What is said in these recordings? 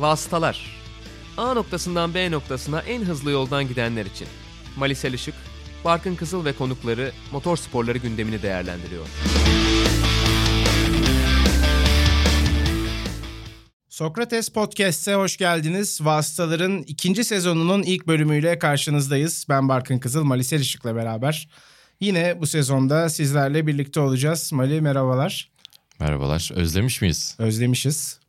Vasıtalar A noktasından B noktasına en hızlı yoldan gidenler için. Malisel Işık, Barkın Kızıl ve konukları motor sporları gündemini değerlendiriyor. Sokrates Podcast'e hoş geldiniz. Vasıtaların ikinci sezonunun ilk bölümüyle karşınızdayız. Ben Barkın Kızıl, Mali Selişik'le beraber. Yine bu sezonda sizlerle birlikte olacağız. Mali merhabalar. Merhabalar. Özlemiş miyiz? Özlemişiz.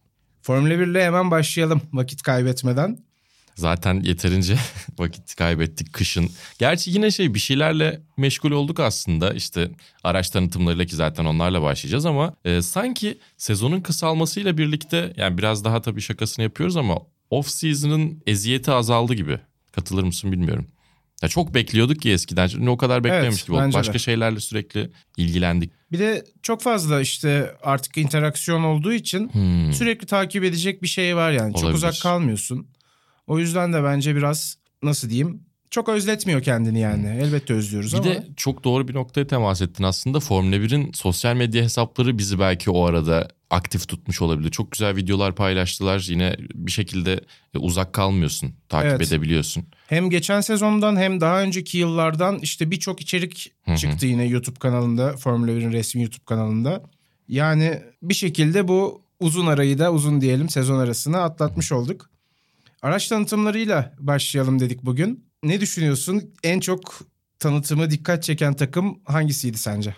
Formula 1 ile hemen başlayalım vakit kaybetmeden. Zaten yeterince vakit kaybettik kışın. Gerçi yine şey bir şeylerle meşgul olduk aslında. İşte araç tanıtımlarıyla ki zaten onlarla başlayacağız ama e, sanki sezonun kısalmasıyla birlikte yani biraz daha tabii şakasını yapıyoruz ama off season'ın eziyeti azaldı gibi. Katılır mısın bilmiyorum. Ya çok bekliyorduk ki eskiden. Şimdi o kadar beklememiş Evet, gibi olduk. Başka de. şeylerle sürekli ilgilendik. Bir de çok fazla işte artık interaksiyon olduğu için Hmm. sürekli takip edecek bir şey var yani. Çok Olabilir. uzak kalmıyorsun. O yüzden de bence biraz nasıl diyeyim çok özletmiyor kendini yani. Elbette özlüyoruz Bir ama. de çok doğru bir noktaya temas ettin aslında. Formula 1'in sosyal medya hesapları bizi belki o arada aktif tutmuş olabilir. Çok güzel videolar paylaştılar. Yine bir şekilde e, uzak kalmıyorsun. Takip Evet. edebiliyorsun. Hem geçen sezondan hem daha önceki yıllardan işte birçok içerik Hı hı. çıktı yine YouTube kanalında. Formula 1'in resmi YouTube kanalında. Yani bir şekilde bu uzun arayı da uzun diyelim sezon arasını atlatmış olduk. Araç tanıtımlarıyla başlayalım dedik bugün. Ne düşünüyorsun? En çok tanıtımı dikkat çeken takım hangisiydi sence?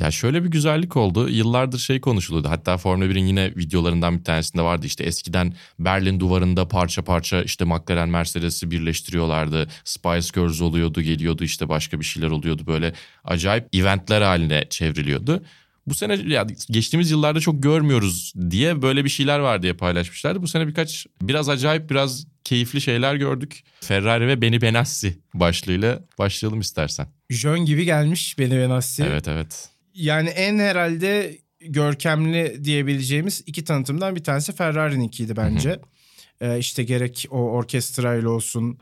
Ya şöyle bir güzellik oldu. Yıllardır şey konuşuluyordu. Hatta Formula 1'in yine videolarından bir tanesinde vardı. İşte eskiden Berlin duvarında parça parça işte McLaren Mercedes'i birleştiriyorlardı. Spice Girls oluyordu, geliyordu işte başka bir şeyler oluyordu. Böyle acayip eventler haline çevriliyordu. Bu sene ya geçtiğimiz yıllarda çok görmüyoruz diye böyle bir şeyler var diye paylaşmışlardı. Bu sene birkaç biraz acayip biraz keyifli şeyler gördük. Ferrari ve Beni Benassi başlığıyla başlayalım istersen. Jön gibi gelmiş Beni Benassi. Evet evet. Yani en herhalde görkemli diyebileceğimiz iki tanıtımdan bir tanesi Ferrari'ninkiydi bence. Ee, işte gerek o orkestrayla olsun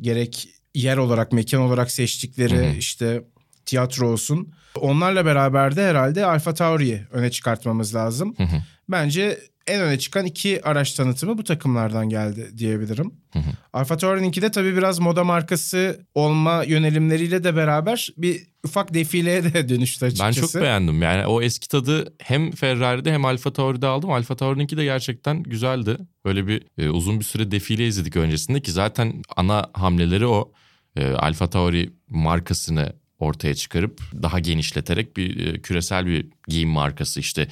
gerek yer olarak mekan olarak seçtikleri Hı hı. işte tiyatro olsun. Onlarla beraber de herhalde Alfa Tauri'yi öne çıkartmamız lazım. Hı hı. Bence en öne çıkan iki araç tanıtımı bu takımlardan geldi diyebilirim. Hı hı. Alfa Tauri'ninki de tabii biraz moda markası olma yönelimleriyle de beraber bir ufak defileye de dönüştü Ben açıkçası. çok beğendim. Yani o eski tadı hem Ferrari'de hem Alfa Tauri'de aldım. Alfa Tauri'ninki de gerçekten güzeldi. Böyle bir e, uzun bir süre defile izledik öncesinde ki zaten ana hamleleri o. E, Alfa Tauri markasını ortaya çıkarıp daha genişleterek bir e, küresel bir giyim markası işte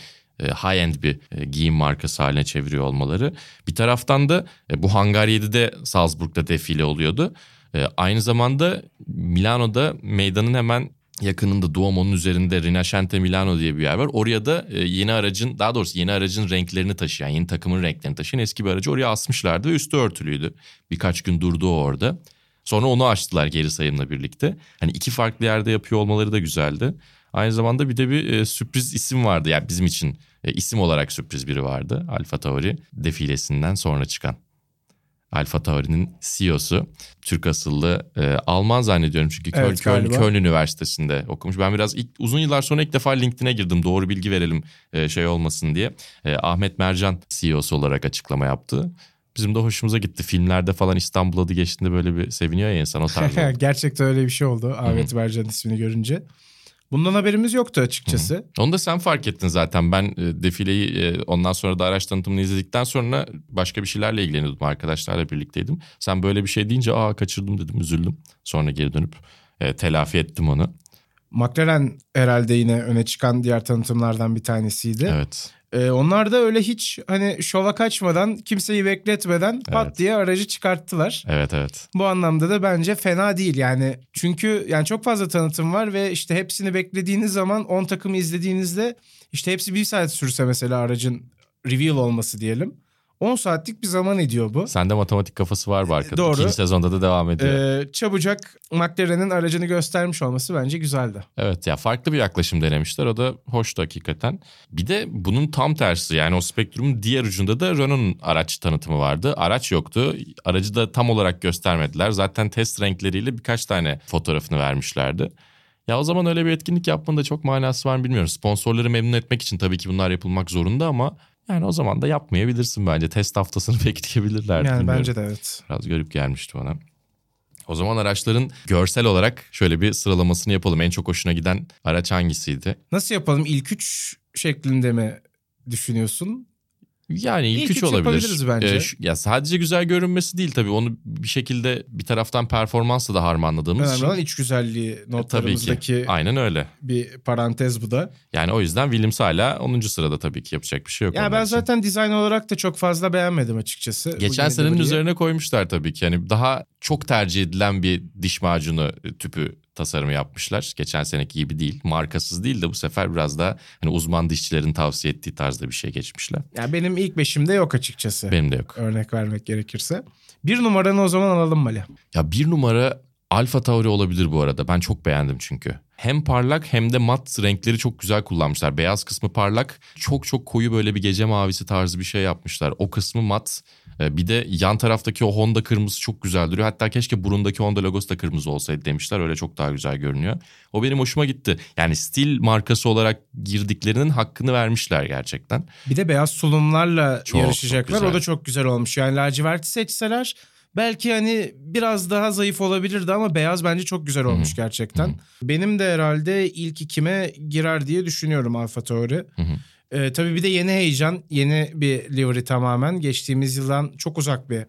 high-end bir e, giyim markası haline çeviriyor olmaları. Bir taraftan da e, bu Hangar 7'de Salzburg'da defile oluyordu. E, aynı zamanda Milano'da meydanın hemen yakınında Duomo'nun üzerinde Rinascente Milano diye bir yer var. Oraya da e, yeni aracın daha doğrusu yeni aracın renklerini taşıyan, yeni takımın renklerini taşıyan eski bir aracı oraya asmışlardı ve üstü örtülüydü. Birkaç gün durdu orada. Sonra onu açtılar geri sayımla birlikte. Hani iki farklı yerde yapıyor olmaları da güzeldi. Aynı zamanda bir de bir e, sürpriz isim vardı. Yani bizim için e, isim olarak sürpriz biri vardı. Alfa Tauri defilesinden sonra çıkan. Alfa Tauri'nin CEO'su. Türk asıllı e, Alman zannediyorum çünkü Köln, Evet, Köln. Köln Üniversitesi'nde okumuş. Ben biraz ilk, uzun yıllar sonra ilk defa LinkedIn'e girdim. Doğru bilgi verelim e, şey olmasın diye. E, Ahmet Mercan CEO'su olarak açıklama yaptı. Bizim de hoşumuza gitti. Filmlerde falan İstanbul adı geçtiğinde böyle bir seviniyor ya insan o tarz. Gerçekten öyle bir şey oldu Ahmet Bercan ismini görünce. Bundan haberimiz yoktu açıkçası. Onu da sen fark ettin zaten. Ben e, defileyi e, ondan sonra da araç tanıtımını izledikten sonra başka bir şeylerle ilgileniyordum. Arkadaşlarla birlikteydim. Sen böyle bir şey deyince aa kaçırdım dedim üzüldüm. Sonra geri dönüp e, telafi ettim onu. McLaren herhalde yine öne çıkan diğer tanıtımlardan bir tanesiydi. Evet. Ee, onlar da öyle hiç hani şova kaçmadan kimseyi bekletmeden pat Evet. diye aracı çıkarttılar. Evet evet. Bu anlamda da bence fena değil yani. Çünkü yani çok fazla tanıtım var ve işte hepsini beklediğiniz zaman 10 takımı izlediğinizde işte hepsi bir saat sürse mesela aracın reveal olması diyelim. 10 saatlik bir zaman ediyor bu. Sende matematik kafası var bu arkada. Doğru. İkinci sezonda da devam ediyor. Ee, çabucak McLaren'in aracını göstermiş olması bence güzeldi. Evet ya farklı bir yaklaşım denemişler. O da hoştu hakikaten. Bir de bunun tam tersi yani o spektrumun diğer ucunda da Renault'un araç tanıtımı vardı. Araç yoktu. Aracı da tam olarak göstermediler. Zaten test renkleriyle birkaç tane fotoğrafını vermişlerdi. Ya o zaman öyle bir etkinlik yapmanın da çok manası var mı bilmiyorum. Sponsorları memnun etmek için tabii ki bunlar yapılmak zorunda ama Yani o zaman da yapmayabilirsin bence. Test haftasını bekleyebilirler. Yani bilmiyorum. bence de evet. Biraz garip gelmişti bana. O zaman araçların görsel olarak şöyle bir sıralamasını yapalım. En çok hoşuna giden araç hangisiydi? Nasıl yapalım? İlk üç şeklinde mi düşünüyorsun? Yani ilk, İlk üç üç olabilir. yapabiliriz bence. Ee, şu- ya sadece güzel görünmesi değil tabii. Onu bir şekilde bir taraftan performansla da harmanladığımız Önemli için. olan iç güzelliği E, Tabii ki. notlarımızdaki Aynen öyle. bir parantez bu da. Yani o yüzden Williams hala 10. sırada tabii ki yapacak bir şey yok. Ya ben için. zaten dizayn olarak da çok fazla beğenmedim açıkçası. Geçen senenin üzerine koymuşlar tabii ki. Yani daha çok tercih edilen bir diş macunu tüpü tasarımı yapmışlar. Geçen seneki gibi değil. Markasız değil de bu sefer biraz daha hani uzman dişçilerin tavsiye ettiği tarzda bir şey geçmişler. Ya benim ilk beşimde yok açıkçası. Benim de yok. Örnek vermek gerekirse. Bir numaranı o zaman alalım Mali. Ya bir numara Alfa Tauri olabilir bu arada. Ben çok beğendim çünkü. Hem parlak hem de mat renkleri çok güzel kullanmışlar. Beyaz kısmı parlak. Çok çok koyu böyle bir gece mavisi tarzı bir şey yapmışlar. O kısmı mat. Ee, Bir de yan taraftaki o Honda kırmızı çok güzel duruyor. Hatta keşke burundaki Honda logosu da kırmızı olsaydı demişler. Öyle çok daha güzel görünüyor. O benim hoşuma gitti. Yani stil markası olarak girdiklerinin hakkını vermişler gerçekten. Bir de beyaz tulumlarla Çok, yarışacaklar. çok güzel. o da çok güzel olmuş. Yani laciverti seçseler belki hani biraz daha zayıf olabilirdi ama beyaz bence çok güzel olmuş gerçekten. Benim de herhalde ilk ikime girer diye düşünüyorum Alfa Tauri. Ee, tabii bir de yeni heyecan, yeni bir livery tamamen. Geçtiğimiz yıldan çok uzak bir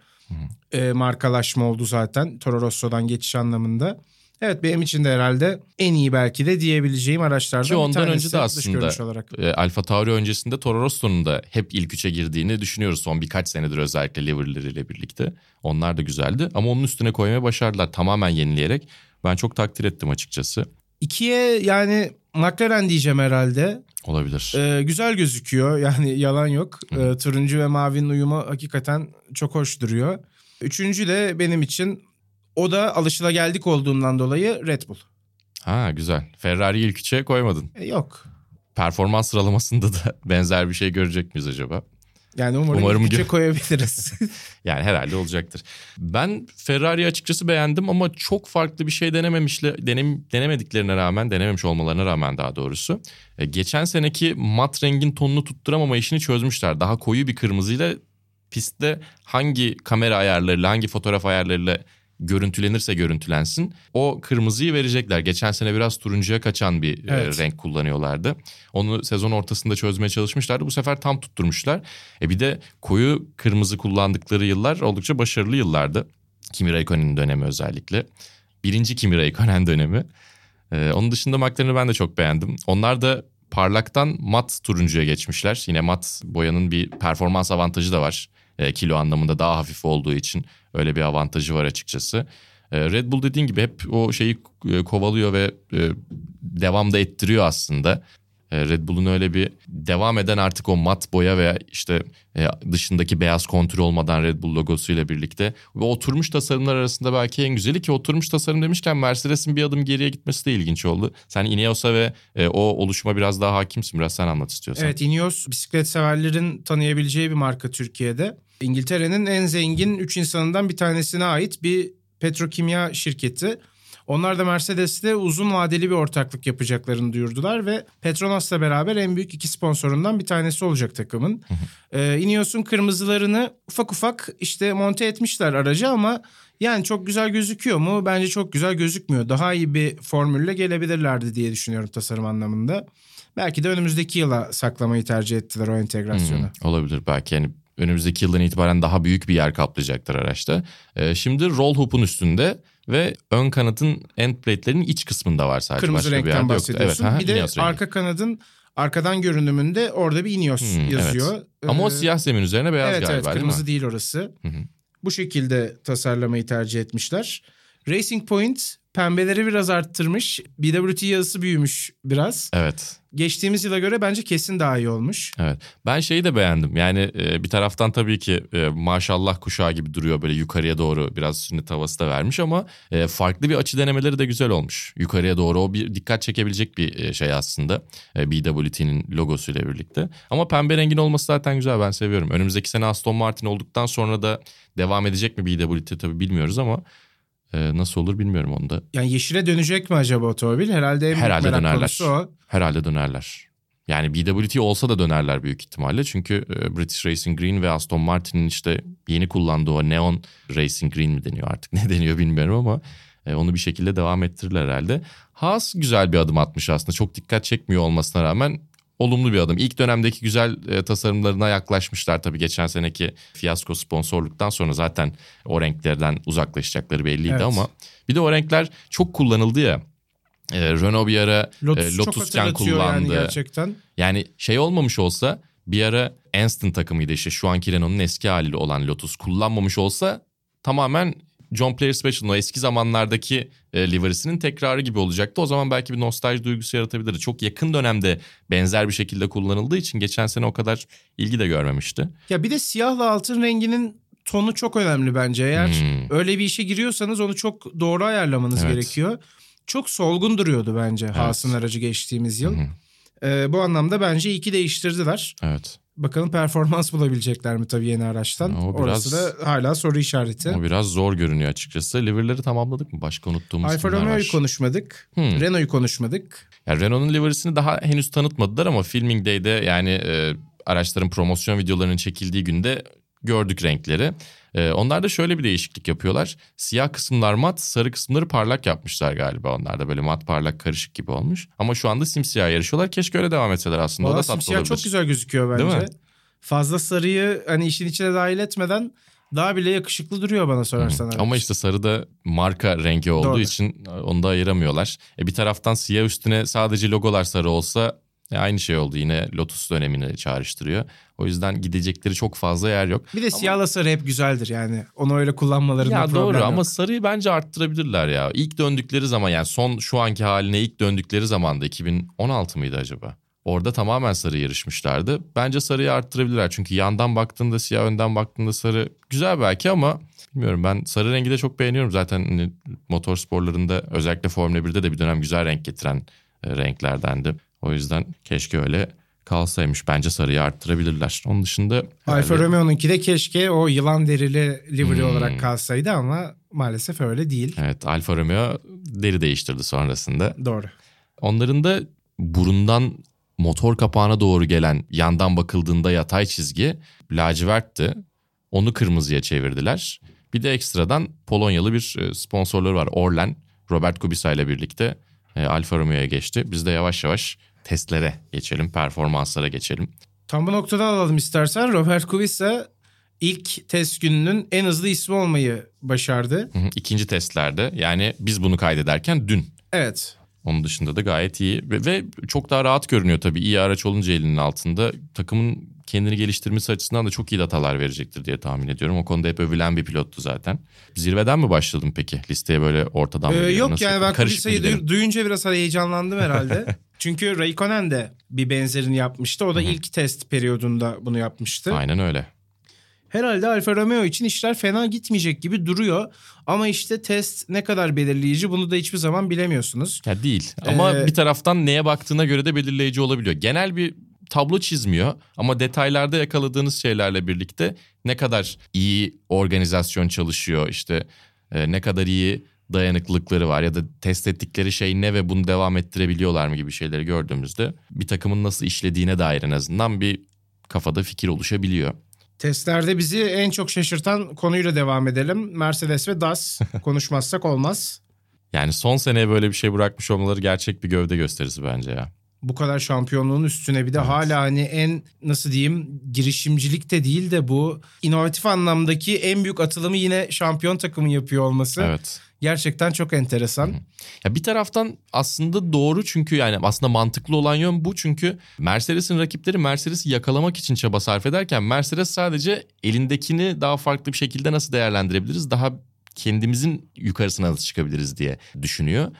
e, markalaşma oldu zaten. Toro Rosso'dan geçiş anlamında. Evet benim için de herhalde en iyi belki de diyebileceğim araçlardan Ki bir ondan tanesi önce de aslında olarak. e, Alfa Tauri öncesinde Toro Rosso'nun da hep ilk üçe girdiğini düşünüyoruz son birkaç senedir özellikle livery'leriyle birlikte. Onlar da güzeldi ama onun üstüne koymaya başardılar tamamen yenileyerek. Ben çok takdir ettim açıkçası. İkiye yani McLaren diyeceğim herhalde. Olabilir. Ee, güzel gözüküyor yani yalan yok. Ee, turuncu ve mavinin uyumu hakikaten çok hoş duruyor. Üçüncü de benim için o da alışılageldik olduğundan dolayı Red Bull. Ha güzel. Ferrari ilk üçe koymadın. E, yok. Performans sıralamasında da benzer bir şey görecek miyiz acaba? Yani umarım, Umarım ilk üçe koyabiliriz. Yani herhalde olacaktır. Ben Ferrari'yi açıkçası beğendim ama çok farklı bir şey denememişle denem, denemediklerine rağmen, denememiş olmalarına rağmen daha doğrusu. e, geçen seneki mat rengin tonunu tutturamama işini çözmüşler. Daha koyu bir kırmızıyla pistte hangi kamera ayarlarıyla, hangi fotoğraf ayarlarıyla görüntülenirse görüntülensin. O kırmızıyı verecekler. Geçen sene biraz turuncuya kaçan bir e, Evet. renk kullanıyorlardı. Onu sezon ortasında çözmeye çalışmışlardı. Bu sefer tam tutturmuşlar. E bir de koyu kırmızı kullandıkları yıllar oldukça başarılı yıllardı. Kimi Räikkönen'in dönemi özellikle. Birinci Kimi Räikkönen dönemi. Ee, onun dışında McLaren'ı ben de çok beğendim. Onlar da parlaktan mat turuncuya geçmişler. Yine mat boyanın bir performans avantajı da var. Ee, kilo anlamında daha hafif olduğu için öyle bir avantajı var açıkçası. Ee, Red Bull dediğin gibi hep o şeyi e, kovalıyor ve e, devam da ettiriyor aslında. E, Red Bull'un öyle bir devam eden artık o mat boya veya işte e, dışındaki beyaz kontrol olmadan Red Bull logosuyla birlikte ve oturmuş tasarımlar arasında belki en güzeli ki oturmuş tasarım demişken Mercedes'in bir adım geriye gitmesi de ilginç oldu. Sen Ineos'a ve o oluşuma biraz daha hakimsin. Biraz sen anlat istiyorsan. evet Ineos bisiklet severlerin tanıyabileceği bir marka Türkiye'de. İngiltere'nin en zengin 3 insanından bir tanesine ait bir petrokimya şirketi. Onlar da Mercedes'te uzun vadeli bir ortaklık yapacaklarını duyurdular ve Petronas'la beraber en büyük iki sponsorundan bir tanesi olacak takımın. Ee, Ineos'un kırmızılarını ufak ufak işte monte etmişler araca ama yani çok güzel gözüküyor mu? Bence çok güzel gözükmüyor. Daha iyi bir formülle gelebilirlerdi diye düşünüyorum tasarım anlamında. Belki de önümüzdeki yıla saklamayı tercih ettiler o entegrasyonu. Hı, olabilir belki yani önümüzdeki yıldan itibaren daha büyük bir yer kaplayacaktır araçta. Ee, şimdi roll hoop'un üstünde ve ön kanatın end plate'lerinin iç kısmında var sadece. Kırmızı Başka bir renkten yoktu. bahsediyorsun. Evet, aha, bir de rengi. arka kanadın arkadan görünümünde orada bir Ineos Hmm, yazıyor. Ama o Ee, siyah zemin üzerine beyaz evet, galiba evet, değil mi? kırmızı değil orası. Hı hı. Bu şekilde tasarlamayı tercih etmişler. Racing Point pembeleri biraz arttırmış. BWT yazısı büyümüş biraz. Evet. Geçtiğimiz yıla göre bence kesin daha iyi olmuş. Evet. Ben şeyi de beğendim. Yani e, bir taraftan tabii ki e, maşallah kuşağı gibi duruyor böyle yukarıya doğru biraz sünnet havası da vermiş ama e, farklı bir açı denemeleri de güzel olmuş. Yukarıya doğru o bir dikkat çekebilecek bir şey aslında. BWT'nin logosuyla birlikte. Ama pembe rengin olması zaten güzel ben seviyorum. Önümüzdeki sene Aston Martin olduktan sonra da devam edecek mi BWT tabii bilmiyoruz ama e, nasıl olur bilmiyorum onu da. Yani yeşile dönecek mi acaba otomobil? Herhalde en Herhalde dönerler. o. Herhalde dönerler. Yani BWT olsa da dönerler büyük ihtimalle. Çünkü e, British Racing Green ve Aston Martin'in işte yeni kullandığı o Neon Racing Green mi deniyor artık ne deniyor bilmiyorum ama e, onu bir şekilde devam ettirirler herhalde. Haas güzel bir adım atmış aslında. Çok dikkat çekmiyor olmasına rağmen olumlu bir adım. İlk dönemdeki güzel e, tasarımlarına yaklaşmışlar tabii geçen seneki fiyasko sponsorluktan sonra zaten o renklerden uzaklaşacakları belliydi Evet. ama bir de o renkler çok kullanıldı ya. E, Renault bir ara Lotus, e, çok Lotus'ken hatırlatıyor yani kullandı. gerçekten. Yani şey olmamış olsa bir ara Anston takımıydı işte şu anki Renault'un eski haliyle olan Lotus kullanmamış olsa tamamen John Player Special'ın o eski zamanlardaki e, livery'sinin tekrarı gibi olacaktı. O zaman belki bir nostalji duygusu yaratabilirdi. Çok yakın dönemde benzer bir şekilde kullanıldığı için geçen sene o kadar ilgi de görmemişti. Ya bir de siyahla altın renginin tonu çok önemli bence. Eğer Hmm. öyle bir işe giriyorsanız onu çok doğru ayarlamanız Evet. gerekiyor. Çok solgun duruyordu bence Haas'ın aracı geçtiğimiz yıl. Hı. Ee, bu anlamda bence iyi ki değiştirdiler. Evet. Bakalım performans bulabilecekler mi tabii yeni araçtan. O Orası biraz- da hala soru işareti. O biraz zor görünüyor açıkçası. Liver'ları tamamladık mı? Başka unuttuğumuz Alfa Romeo'yu konuşmadık. Hmm. Renault'u konuşmadık. Ya Renault'un livery'sini daha henüz tanıtmadılar ama Filming Day'de yani e, araçların promosyon videolarının çekildiği günde gördük renkleri. E, onlar da şöyle bir değişiklik yapıyorlar. Siyah kısımlar mat, sarı kısımları parlak yapmışlar galiba onlar da böyle mat parlak karışık gibi olmuş. Ama şu anda simsiyah yarışıyorlar. Keşke öyle devam etseler aslında. o da tatlı simsiyah olabilir. çok güzel gözüküyor Değil bence. mi? Fazla sarıyı hani işin içine dahil etmeden daha bile yakışıklı duruyor bana sorarsan. araç. Ama işte sarı da marka rengi olduğu Doğru. için onu da ayıramıyorlar. E bir taraftan siyah üstüne sadece logolar sarı olsa e aynı şey oldu. Yine Lotus dönemini çağrıştırıyor. O yüzden gidecekleri çok fazla yer yok. Bir de siyahla sarı hep güzeldir yani. Onu öyle kullanmalarında Ya problem doğru yok. ama sarıyı bence arttırabilirler ya. İlk döndükleri zaman yani son şu anki haline ilk döndükleri zamanda 2016 mıydı acaba? Orada tamamen sarı yarışmışlardı. Bence sarıyı arttırabilirler. Çünkü yandan baktığında siyah önden baktığında sarı güzel belki ama bilmiyorum ben sarı rengi de çok beğeniyorum. Zaten hani motor sporlarında özellikle Formula 1'de de bir dönem güzel renk getiren e, renklerdendi. O yüzden keşke öyle kalsaymış. Bence sarıyı arttırabilirler. Onun dışında Alfa herhalde- Romeo'nunki de keşke o yılan derili livery Hmm. olarak kalsaydı ama maalesef öyle değil. Evet Alfa Romeo deri değiştirdi sonrasında. Doğru. Onların da burundan motor kapağına doğru gelen yandan bakıldığında yatay çizgi lacivertti. Onu kırmızıya çevirdiler. Bir de ekstradan Polonyalı bir e, sponsorları var. Orlen, Robert Kubica ile birlikte e, Alfa Romeo'ya geçti. Biz de yavaş yavaş testlere geçelim, performanslara geçelim. Tam bu noktada alalım istersen. Robert Kubica ilk test gününün en hızlı ismi olmayı başardı. Hı hı. İkinci testlerde yani biz bunu kaydederken dün Evet. Onun dışında da gayet iyi ve, ve çok daha rahat görünüyor tabii. İyi araç olunca elinin altında takımın kendini geliştirmesi açısından da çok iyi datalar verecektir diye tahmin ediyorum. O konuda hep övülen bir pilottu zaten. Zirveden mi başladın peki? Listeye böyle ortadan mı? Ee, girelim? yok Nasıl yani ben duy- duyunca biraz heyecanlandım herhalde. Çünkü Raikkonen de bir benzerini yapmıştı. O da ilk test periyodunda bunu yapmıştı. Aynen öyle. Herhalde Alfa Romeo için işler fena gitmeyecek gibi duruyor. Ama işte test ne kadar belirleyici bunu da hiçbir zaman bilemiyorsunuz. Ya değil ama Ee, bir taraftan neye baktığına göre de belirleyici olabiliyor. Genel bir tablo çizmiyor ama detaylarda yakaladığınız şeylerle birlikte ne kadar iyi organizasyon çalışıyor işte e, ne kadar iyi dayanıklılıkları var ya da test ettikleri şey ne ve bunu devam ettirebiliyorlar mı gibi şeyleri gördüğümüzde bir takımın nasıl işlediğine dair en azından bir kafada fikir oluşabiliyor. Testlerde bizi en çok şaşırtan konuyla devam edelim. Mercedes ve DAS konuşmazsak olmaz. Yani son seneye böyle bir şey bırakmış olmaları gerçek bir gövde gösterisi bence ya. Bu kadar şampiyonluğun üstüne bir de hala hani en nasıl diyeyim girişimcilik de değil de bu inovatif anlamdaki en büyük atılımı yine şampiyon takımı yapıyor olması Evet. gerçekten çok enteresan. Ya bir taraftan aslında doğru çünkü yani aslında mantıklı olan yön bu çünkü Mercedes'in rakipleri Mercedes'i yakalamak için çaba sarf ederken Mercedes sadece elindekini daha farklı bir şekilde nasıl değerlendirebiliriz daha kendimizin yukarısına nasıl çıkabiliriz diye düşünüyor.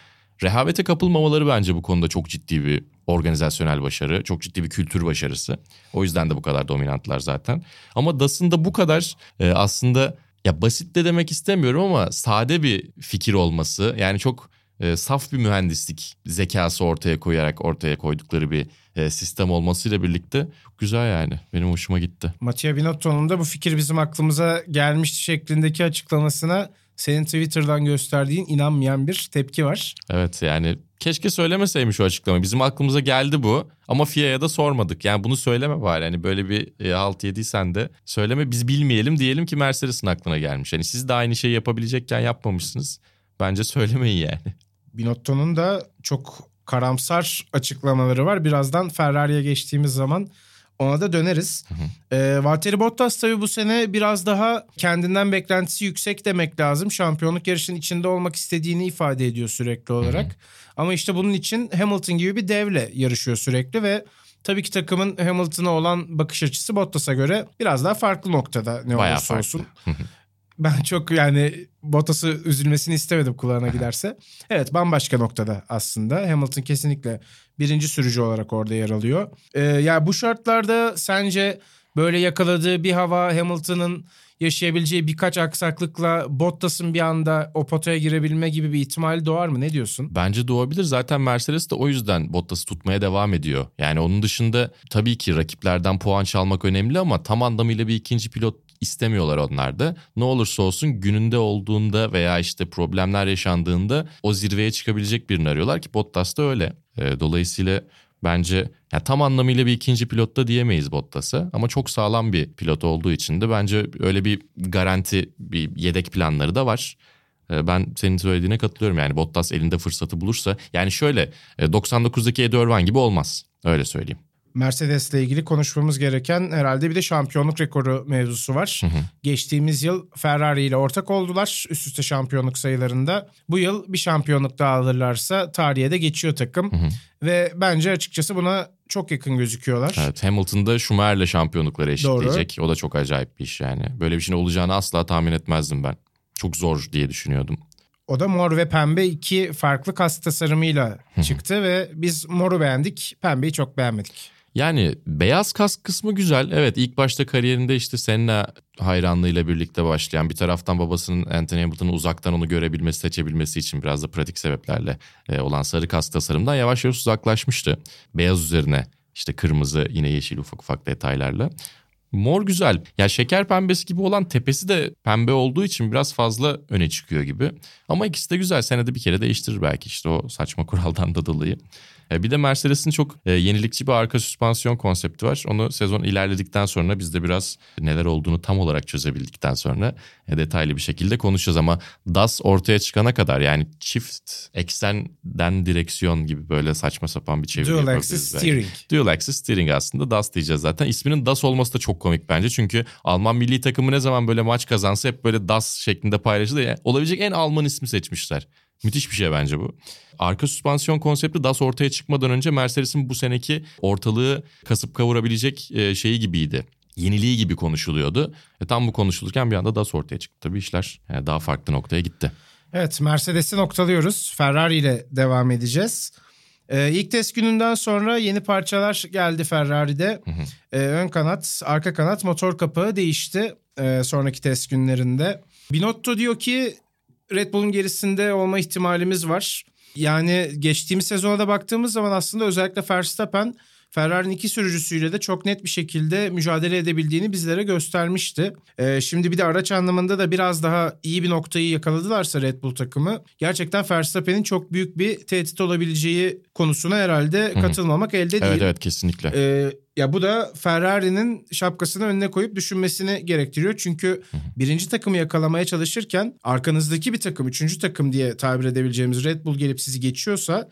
Rehavete kapılmamaları bence bu konuda çok ciddi bir organizasyonel başarı, çok ciddi bir kültür başarısı. O yüzden de bu kadar dominantlar zaten. Ama DAS'ın da bu kadar e, aslında ya basit de demek istemiyorum ama sade bir fikir olması yani çok e, saf bir mühendislik zekası ortaya koyarak ortaya koydukları bir e, sistem olmasıyla birlikte güzel yani. Benim hoşuma gitti. Mattia Binotto'nun da bu fikir bizim aklımıza gelmişti şeklindeki açıklamasına senin Twitter'dan gösterdiğin inanmayan bir tepki var. Evet yani keşke söylemeseymiş o açıklamayı. Bizim aklımıza geldi bu ama FIA'ya da sormadık. Yani bunu söyleme bari. Hani böyle bir e, halt yediysen de söyleme biz bilmeyelim diyelim ki Mercedes'in aklına gelmiş. Hani siz de aynı şeyi yapabilecekken yapmamışsınız. Bence söylemeyin yani. Binotto'nun da çok karamsar açıklamaları var. Birazdan Ferrari'ye geçtiğimiz zaman ona da döneriz. Hı hı. E, Valtteri Bottas tabii bu sene biraz daha kendinden beklentisi yüksek demek lazım. Şampiyonluk yarışının içinde olmak istediğini ifade ediyor sürekli olarak. Hı hı. Ama işte bunun için Hamilton gibi bir devle yarışıyor sürekli ve tabii ki takımın Hamilton'a olan bakış açısı Bottas'a göre biraz daha farklı noktada ne Bayağı olursa farklı. olsun. ben çok yani Bottas'ı üzülmesini istemedim kulağına giderse. Evet bambaşka noktada aslında. Hamilton kesinlikle birinci sürücü olarak orada yer alıyor. Ee, ya yani bu şartlarda sence böyle yakaladığı bir hava Hamilton'ın yaşayabileceği birkaç aksaklıkla Bottas'ın bir anda o potaya girebilme gibi bir ihtimal doğar mı? Ne diyorsun? Bence doğabilir. Zaten Mercedes de o yüzden Bottas'ı tutmaya devam ediyor. Yani onun dışında tabii ki rakiplerden puan çalmak önemli ama tam anlamıyla bir ikinci pilot istemiyorlar onlar da. Ne olursa olsun gününde olduğunda veya işte problemler yaşandığında o zirveye çıkabilecek birini arıyorlar ki Bottas da öyle. E, dolayısıyla bence yani tam anlamıyla bir ikinci pilot da diyemeyiz Bottas'a ama çok sağlam bir pilot olduğu için de bence öyle bir garanti bir yedek planları da var. E, ben senin söylediğine katılıyorum yani Bottas elinde fırsatı bulursa yani şöyle 99'daki e, Eddie Irvine gibi olmaz öyle söyleyeyim. Mercedes'le ilgili konuşmamız gereken herhalde bir de şampiyonluk rekoru mevzusu var. Hı hı. Geçtiğimiz yıl Ferrari ile ortak oldular üst üste şampiyonluk sayılarında. Bu yıl bir şampiyonluk daha alırlarsa tarihe de geçiyor takım. Hı hı. Ve bence açıkçası buna çok yakın gözüküyorlar. Evet Hamilton'da Schumacher'le şampiyonlukları eşitleyecek. Doğru. O da çok acayip bir iş yani. Böyle bir şeyin olacağını asla tahmin etmezdim ben. Çok zor diye düşünüyordum. O da mor ve pembe iki farklı kas tasarımıyla çıktı ve biz moru beğendik, pembeyi çok beğenmedik. Yani beyaz kask kısmı güzel. Evet ilk başta kariyerinde işte Senna hayranlığıyla birlikte başlayan bir taraftan babasının Anthony Hamilton'ı uzaktan onu görebilmesi, seçebilmesi için biraz da pratik sebeplerle e, olan sarı kask tasarımdan yavaş yavaş uzaklaşmıştı. Beyaz üzerine işte kırmızı yine yeşil ufak ufak detaylarla. Mor güzel. Ya şeker pembesi gibi olan tepesi de pembe olduğu için biraz fazla öne çıkıyor gibi. Ama ikisi de güzel. Senede bir kere değiştirir belki işte o saçma kuraldan da dolayı. E, bir de Mercedes'in çok e, yenilikçi bir arka süspansiyon konsepti var. Onu sezon ilerledikten sonra biz de biraz neler olduğunu tam olarak çözebildikten sonra e, detaylı bir şekilde konuşacağız. Ama DAS ortaya çıkana kadar yani çift eksenden direksiyon gibi böyle saçma sapan bir çeviri Dual Axis Steering. Dual Axis Steering aslında DAS diyeceğiz zaten. İsminin DAS olması da çok komik bence. Çünkü Alman milli takımı ne zaman böyle maç kazansa hep böyle DAS şeklinde paylaşılır. Yani olabilecek en Alman ismi seçmişler. Müthiş bir şey bence bu. Arka süspansiyon konsepti DAS ortaya çıkmadan önce Mercedes'in bu seneki ortalığı kasıp kavurabilecek e, şeyi gibiydi. Yeniliği gibi konuşuluyordu. E, tam bu konuşulurken bir anda DAS ortaya çıktı. Tabii işler yani daha farklı noktaya gitti. Evet Mercedes'i noktalıyoruz. Ferrari ile devam edeceğiz. Ee, ilk test gününden sonra yeni parçalar geldi Ferrari'de. Hı hı. Ee, ön kanat, arka kanat, motor kapağı değişti ee, sonraki test günlerinde. Binotto diyor ki Red Bull'un gerisinde olma ihtimalimiz var. Yani geçtiğimiz sezona da baktığımız zaman aslında özellikle Verstappen Ferrari'nin iki sürücüsüyle de çok net bir şekilde mücadele edebildiğini bizlere göstermişti. Ee, şimdi bir de araç anlamında da biraz daha iyi bir noktayı yakaladılarsa Red Bull takımı gerçekten Verstappen'in çok büyük bir tehdit olabileceği konusuna herhalde katılmamak elde değil. Evet evet kesinlikle. Ee, ya bu da Ferrari'nin şapkasını önüne koyup düşünmesini gerektiriyor. Çünkü birinci takımı yakalamaya çalışırken arkanızdaki bir takım, üçüncü takım diye tabir edebileceğimiz Red Bull gelip sizi geçiyorsa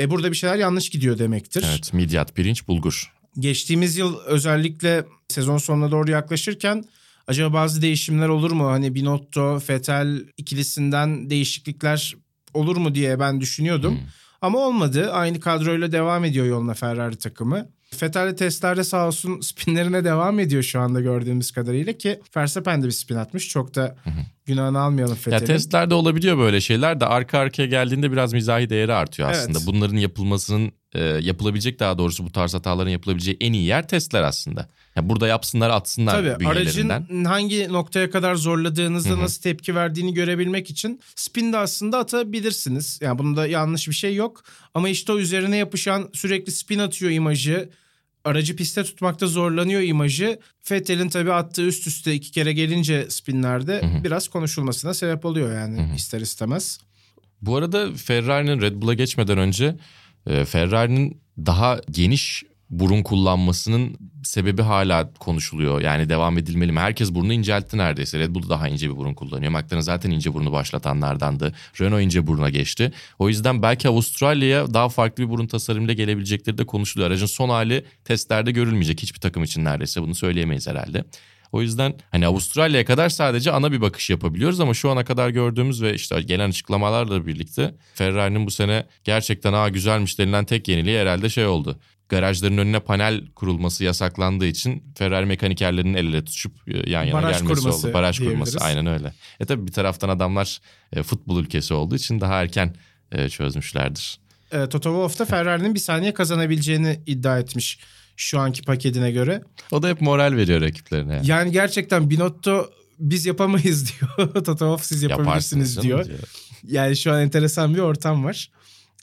e burada bir şeyler yanlış gidiyor demektir. Evet midyat, pirinç, bulgur. Geçtiğimiz yıl özellikle sezon sonuna doğru yaklaşırken acaba bazı değişimler olur mu? Hani Binotto, Fetel ikilisinden değişiklikler olur mu diye ben düşünüyordum. Hmm. Ama olmadı. Aynı kadroyla devam ediyor yoluna Ferrari takımı. Fetel'de testlerde sağ olsun spinlerine devam ediyor şu anda gördüğümüz kadarıyla ki Verstappen de bir spin atmış. Çok da günahını almayalım Fetel'in. Ya testlerde olabiliyor böyle şeyler de arka arkaya geldiğinde biraz mizahi değeri artıyor aslında. Evet. Bunların yapılmasının e, yapılabilecek daha doğrusu bu tarz hataların yapılabileceği en iyi yer testler aslında. Ya burada yapsınlar atsınlar Tabii aracın hangi noktaya kadar zorladığınızda Hı-hı. nasıl tepki verdiğini görebilmek için spin de aslında atabilirsiniz. Yani bunda yanlış bir şey yok. Ama işte o üzerine yapışan sürekli spin atıyor imajı aracı piste tutmakta zorlanıyor imajı. Vettel'in tabii attığı üst üste iki kere gelince spinlerde Hı hı. biraz konuşulmasına sebep oluyor yani Hı hı. ister istemez. Bu arada Ferrari'nin Red Bull'a geçmeden önce e, Ferrari'nin daha geniş burun kullanmasının sebebi hala konuşuluyor. Yani devam edilmeli mi? Herkes burnu inceltti neredeyse. Red Bull daha ince bir burun kullanıyor. McLaren zaten ince burnu başlatanlardandı. Renault ince buruna geçti. O yüzden belki Avustralya'ya daha farklı bir burun tasarımıyla gelebilecekleri de konuşuluyor. Aracın son hali testlerde görülmeyecek hiçbir takım için neredeyse. Bunu söyleyemeyiz herhalde. O yüzden hani Avustralya'ya kadar sadece ana bir bakış yapabiliyoruz ama şu ana kadar gördüğümüz ve işte gelen açıklamalarla birlikte Ferrari'nin bu sene gerçekten aa güzelmiş denilen tek yeniliği herhalde şey oldu. Garajların önüne panel kurulması yasaklandığı için Ferrari mekanikerlerinin el ele tutuşup e, yan yana Baraj gelmesi kurması oldu. Baraj kurması aynen öyle. E tabi bir taraftan adamlar e, futbol ülkesi olduğu için daha erken e, çözmüşlerdir. E, Toto Wolff da Ferrari'nin bir saniye kazanabileceğini iddia etmiş şu anki paketine göre. O da hep moral veriyor rakiplerine. Yani. Yani gerçekten Binotto biz yapamayız diyor. Toto Wolff siz yapabilirsiniz diyor. canım Yani şu an enteresan bir ortam var.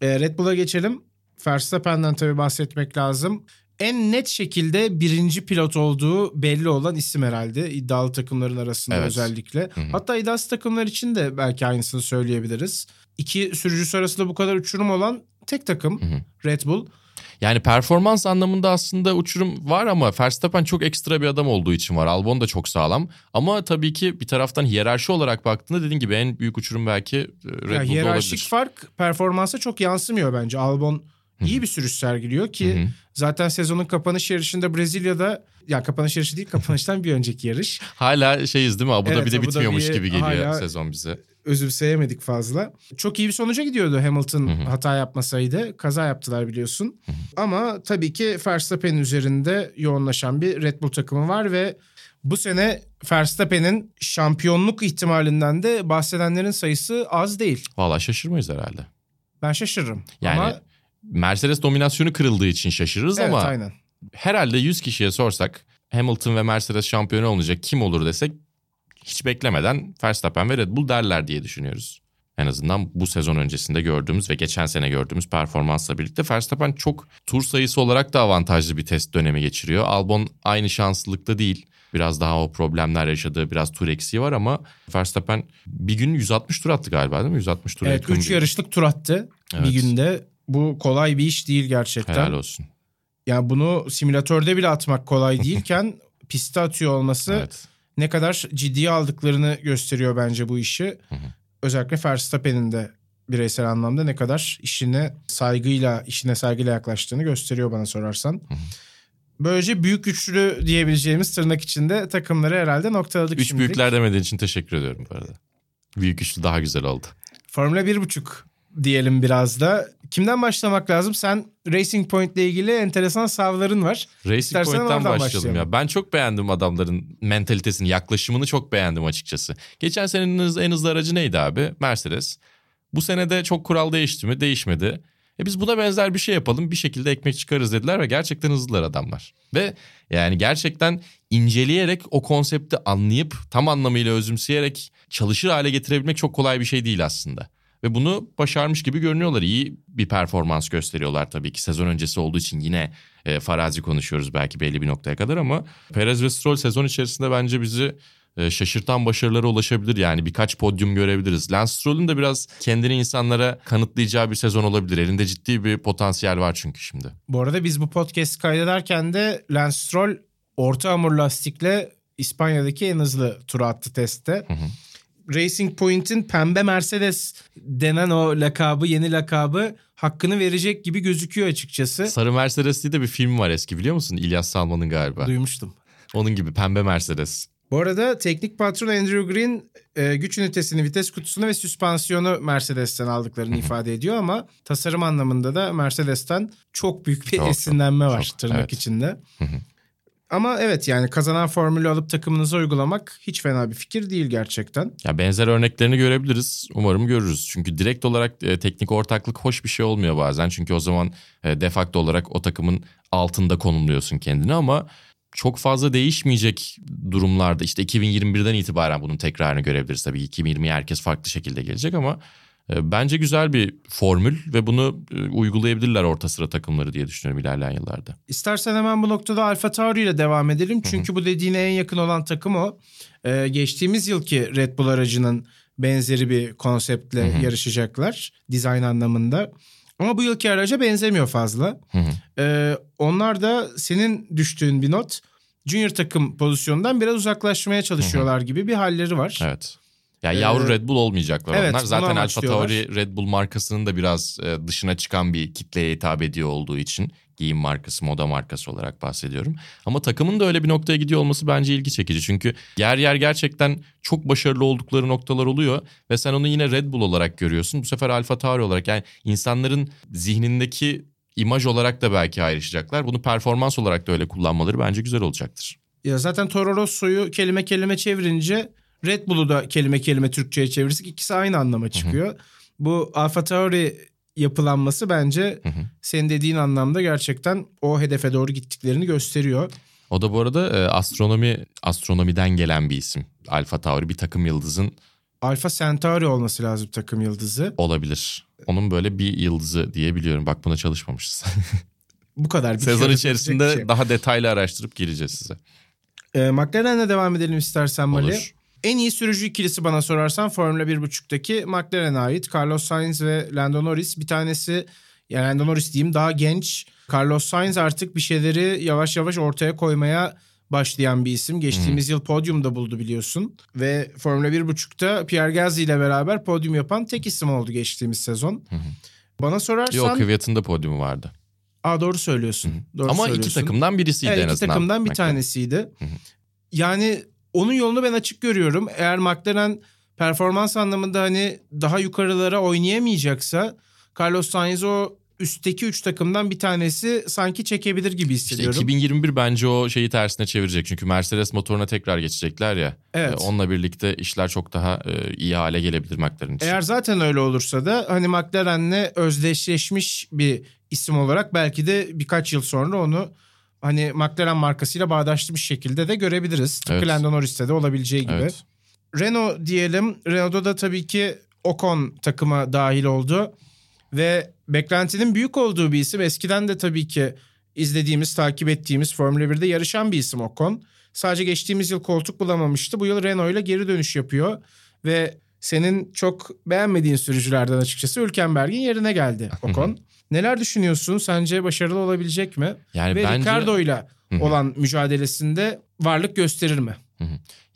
E, Red Bull'a geçelim. Verstappen'den tabii bahsetmek lazım. En net şekilde birinci pilot olduğu belli olan isim herhalde iddialı takımların arasında Evet. özellikle. Hı hı. Hatta iddiasız takımlar için de belki aynısını söyleyebiliriz. İki sürücüsü arasında bu kadar uçurum olan tek takım Hı hı. Red Bull. Yani performans anlamında aslında uçurum var ama Verstappen çok ekstra bir adam olduğu için var. Albon da çok sağlam. Ama tabii ki bir taraftan hiyerarşi olarak baktığında dediğin gibi en büyük uçurum belki e, Red Bull'da hiyerarşik olabilir. fark performansa çok yansımıyor bence. Albon iyi bir sürüş sergiliyor ki Hı hı. zaten sezonun kapanış yarışında Brezilya'da ya kapanış yarışı değil kapanıştan bir önceki yarış. Hala şeyiz değil mi? Abu Evet, Dhabi'de Abu bitmiyormuş Dhabi'ye gibi geliyor sezon bize. Özümseyemedik fazla. Çok iyi bir sonuca gidiyordu Hamilton Hı hı. hata yapmasaydı. Kaza yaptılar biliyorsun. Ama tabii ki Verstappen'in üzerinde yoğunlaşan bir Red Bull takımı var ve bu sene Verstappen'in şampiyonluk ihtimalinden de bahsedenlerin sayısı az değil. Valla şaşırmayız herhalde. Ben şaşırırım. Yani Ama Mercedes dominasyonu kırıldığı için şaşırırız evet ama aynen. herhalde 100 kişiye sorsak Hamilton ve Mercedes şampiyonu olacak kim olur desek hiç beklemeden Verstappen ve Red Bull derler diye düşünüyoruz. En azından bu sezon öncesinde gördüğümüz ve geçen sene gördüğümüz performansla birlikte Verstappen çok tur sayısı olarak da avantajlı bir test dönemi geçiriyor. Albon aynı şanslılıkta değil. Biraz daha o problemler yaşadığı biraz tur eksiği var ama Verstappen bir gün 160 tur attı galiba değil mi? 160 tur Evet yakın 3 bir- yarışlık tur attı Evet. bir günde. Bu kolay bir iş değil gerçekten. Helal olsun. Yani bunu simülatörde bile atmak kolay değilken pistte atıyor olması Evet. ne kadar ciddiye aldıklarını gösteriyor bence bu işi. Özellikle Verstappen'in de bireysel anlamda ne kadar işine saygıyla, işine saygıyla yaklaştığını gösteriyor bana sorarsan. Böylece büyük güçlü diyebileceğimiz tırnak içinde takımları herhalde noktaladık Üç şimdi. büyükler demediğin için teşekkür ediyorum bu arada. Büyük üçlü daha güzel oldu. Formula 1.5 diyelim biraz da. Kimden başlamak lazım? Sen Racing Point ile ilgili enteresan savların var. Racing İstersen Point'ten başlayalım başlayalım. ya. Ben çok beğendim adamların mentalitesini, yaklaşımını çok beğendim açıkçası. Geçen senenin en hızlı aracı neydi abi? Mercedes. Bu sene de çok kural değişti mi? Değişmedi. E biz buna benzer bir şey yapalım bir şekilde ekmek çıkarız dediler ve gerçekten hızlılar adamlar. Ve yani gerçekten inceleyerek o konsepti anlayıp tam anlamıyla özümseyerek çalışır hale getirebilmek çok kolay bir şey değil aslında. Ve bunu başarmış gibi görünüyorlar. İyi bir performans gösteriyorlar tabii ki. Sezon öncesi olduğu için yine e, farazi konuşuyoruz belki belli bir noktaya kadar ama Perez ve Stroll sezon içerisinde bence bizi e, şaşırtan başarılara ulaşabilir. Yani birkaç podyum görebiliriz. Lance Stroll'ün de biraz kendini insanlara kanıtlayacağı bir sezon olabilir. Elinde ciddi bir potansiyel var çünkü şimdi. Bu arada biz bu podcast kaydederken de Lance Stroll orta hamur lastikle İspanya'daki en hızlı turu attı testte. Hı hı. Racing Point'in pembe Mercedes denen o lakabı, yeni lakabı hakkını verecek gibi gözüküyor açıkçası. Sarı Mercedes diye de bir film var eski biliyor musun? İlyas Salman'ın galiba. Duymuştum. Onun gibi pembe Mercedes. Bu arada teknik patron Andrew Green e, güç ünitesini, vites kutusunu ve süspansiyonu Mercedes'ten aldıklarını ifade ediyor ama tasarım anlamında da Mercedes'ten çok büyük bir Çok, esinlenme var çok, tırnak evet. içinde. Ama evet yani kazanan formülü alıp takımınıza uygulamak hiç fena bir fikir değil gerçekten. Ya benzer örneklerini görebiliriz. Umarım görürüz. Çünkü direkt olarak e, teknik ortaklık hoş bir şey olmuyor bazen. Çünkü o zaman e, defakto olarak o takımın altında konumluyorsun kendini ama çok fazla değişmeyecek durumlarda işte 2021'den itibaren bunun tekrarını görebiliriz. Tabii 2020'ye herkes farklı şekilde gelecek ama bence güzel bir formül ve bunu e, uygulayabilirler orta sıra takımları diye düşünüyorum ilerleyen yıllarda. İstersen hemen bu noktada Alfa Tauri ile devam edelim. Çünkü bu dediğine en yakın olan takım o. Ee, geçtiğimiz yılki Red Bull aracının benzeri bir konseptle yarışacaklar dizayn anlamında. Ama bu yılki araca benzemiyor fazla. Ee, onlar da senin düştüğün bir not. Junior takım pozisyonundan biraz uzaklaşmaya çalışıyorlar gibi bir halleri var. Evet. Yani yavru Ee, Red Bull olmayacaklar evet, onlar. Zaten Alfa. Tauri Red Bull markasının da biraz e, dışına çıkan bir kitleye hitap ediyor olduğu için giyim markası, moda markası olarak bahsediyorum. Ama takımın da öyle bir noktaya gidiyor olması bence ilgi çekici. Çünkü yer yer gerçekten çok başarılı oldukları noktalar oluyor ve sen onu yine Red Bull olarak görüyorsun. Bu sefer Alfa Tauri olarak yani insanların zihnindeki imaj olarak da belki ayrışacaklar. Bunu performans olarak da öyle kullanmaları bence güzel olacaktır. Ya zaten Toro Rosso'yu kelime kelime çevirince Red Bull'u da kelime kelime Türkçe'ye çevirirsek ikisi aynı anlama çıkıyor. Bu Alfa Tauri yapılanması bence senin dediğin anlamda gerçekten o hedefe doğru gittiklerini gösteriyor. O da bu arada e, astronomi astronomiden gelen bir isim. Alfa Tauri bir takım yıldızın Alfa Centauri olması lazım takım yıldızı. olabilir. Onun böyle bir yıldızı diye biliyorum. Bak buna çalışmamışız. Bu kadar. Bir Sezon kere içerisinde şey. daha detaylı araştırıp gireceğiz size. Ee, McLaren'le devam edelim istersen Mali. Olur. En iyi sürücü ikilisi bana sorarsan Formula 1.5'taki McLaren'e ait. Carlos Sainz ve Lando Norris. Bir tanesi yani Lando Norris diyeyim daha genç. Carlos Sainz artık bir şeyleri yavaş yavaş ortaya koymaya başlayan bir isim. Geçtiğimiz yıl podyumda buldu biliyorsun. Ve Formula 1.5'ta Pierre Gasly ile beraber podyum yapan tek isim oldu geçtiğimiz sezon. Bana sorarsan... Yok Kvyat'ın da podyumu vardı. Aa, doğru söylüyorsun. Doğru Ama söylüyorsun. iki takımdan birisiydi Evet, en iki azından. takımdan bir tanesiydi. Yani onun yolunu ben açık görüyorum. Eğer McLaren performans anlamında hani daha yukarılara oynayamayacaksa Carlos Sainz o üstteki üç takımdan bir tanesi sanki çekebilir gibi İşte hissediyorum. 2021 bence o şeyi tersine çevirecek. Çünkü Mercedes motoruna tekrar geçecekler ya. Evet. E, Onunla birlikte işler çok daha e, iyi hale gelebilir McLaren için. Eğer zaten öyle olursa da hani McLaren'le özdeşleşmiş bir isim olarak belki de birkaç yıl sonra onu hani McLaren markasıyla bağdaşlı bir şekilde de görebiliriz. Evet. Lando Norris'te de olabileceği gibi. Evet. Renault diyelim. Renault'da da tabii ki Ocon takıma dahil oldu. Ve beklentinin büyük olduğu bir isim. Eskiden de tabii ki izlediğimiz, takip ettiğimiz Formula 1'de yarışan bir isim Ocon. Sadece geçtiğimiz yıl koltuk bulamamıştı. Bu yıl Renault ile geri dönüş yapıyor. Ve senin çok beğenmediğin sürücülerden açıkçası Hülkenberg'in yerine geldi Ocon. Neler düşünüyorsun? Sence başarılı olabilecek mi? Yani Ve bence Ricardo ile olan mücadelesinde varlık gösterir mi?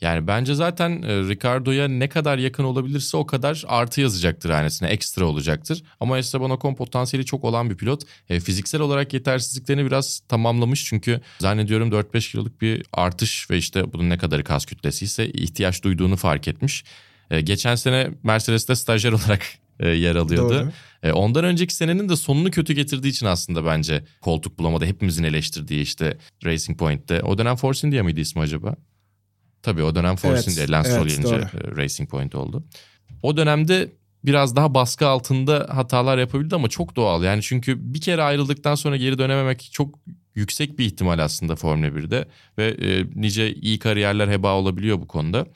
Yani bence zaten e, Ricardo'ya ne kadar yakın olabilirse o kadar artı yazacaktır hanesine, ekstra olacaktır. Ama Esteban Ocon potansiyeli çok olan bir pilot. E, fiziksel olarak yetersizliklerini biraz tamamlamış. Çünkü zannediyorum 4-5 kiloluk bir artış ve işte bunun ne kadarı kas kütlesi ise ihtiyaç duyduğunu fark etmiş. E, geçen sene Mercedes'te stajyer olarak e, yer alıyordu. Doğru. E, ondan önceki senenin de sonunu kötü getirdiği için aslında bence koltuk bulamadı. Hepimizin eleştirdiği işte Racing Point'te. O dönem Force India mıydı ismi acaba? Tabii o dönem Force Evet, India, Lance evet, e, Racing Point oldu. O dönemde biraz daha baskı altında hatalar yapabildi ama çok doğal. Yani çünkü bir kere ayrıldıktan sonra geri dönememek çok yüksek bir ihtimal aslında Formula 1'de. Ve e, nice iyi kariyerler heba olabiliyor bu konuda.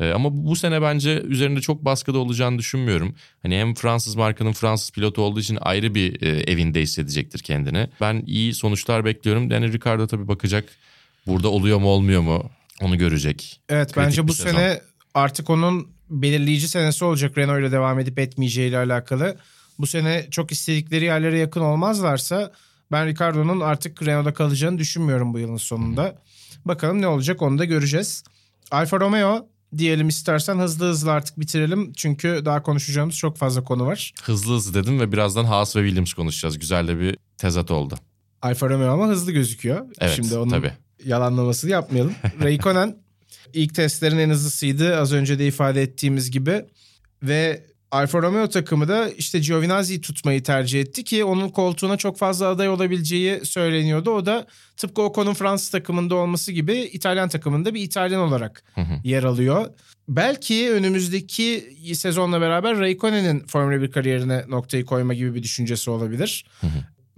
E, ama bu sene bence üzerinde çok baskıda olacağını düşünmüyorum. Hani hem Fransız markanın Fransız pilotu olduğu için ayrı bir e, evinde hissedecektir kendini. Ben iyi sonuçlar bekliyorum. Yani Ricardo tabii bakacak burada oluyor mu olmuyor mu onu görecek. Evet Kritik bence bu sezon. sene artık onun belirleyici senesi olacak Renault ile devam edip etmeyeceği ile alakalı. Bu sene çok istedikleri yerlere yakın olmazlarsa ben Ricardo'nun artık Renault'da kalacağını düşünmüyorum bu yılın sonunda. Bakalım ne olacak onu da göreceğiz. Alfa Romeo diyelim istersen hızlı hızlı artık bitirelim. Çünkü daha konuşacağımız çok fazla konu var. Hızlı hızlı dedim ve birazdan Haas ve Williams konuşacağız. Güzel de bir tezat oldu. Alfa Romeo ama hızlı gözüküyor. Evet Şimdi onun tabii. yalanlamasını yapmayalım. Raikkonen ilk testlerin en hızlısıydı az önce de ifade ettiğimiz gibi. Ve Alfa Romeo takımı da işte Giovinazzi'yi tutmayı tercih etti ki onun koltuğuna çok fazla aday olabileceği söyleniyordu. O da tıpkı Ocon'un Fransız takımında olması gibi İtalyan takımında bir İtalyan olarak yer alıyor. Belki önümüzdeki sezonla beraber Raikkonen'in Formula 1 kariyerine noktayı koyma gibi bir düşüncesi olabilir.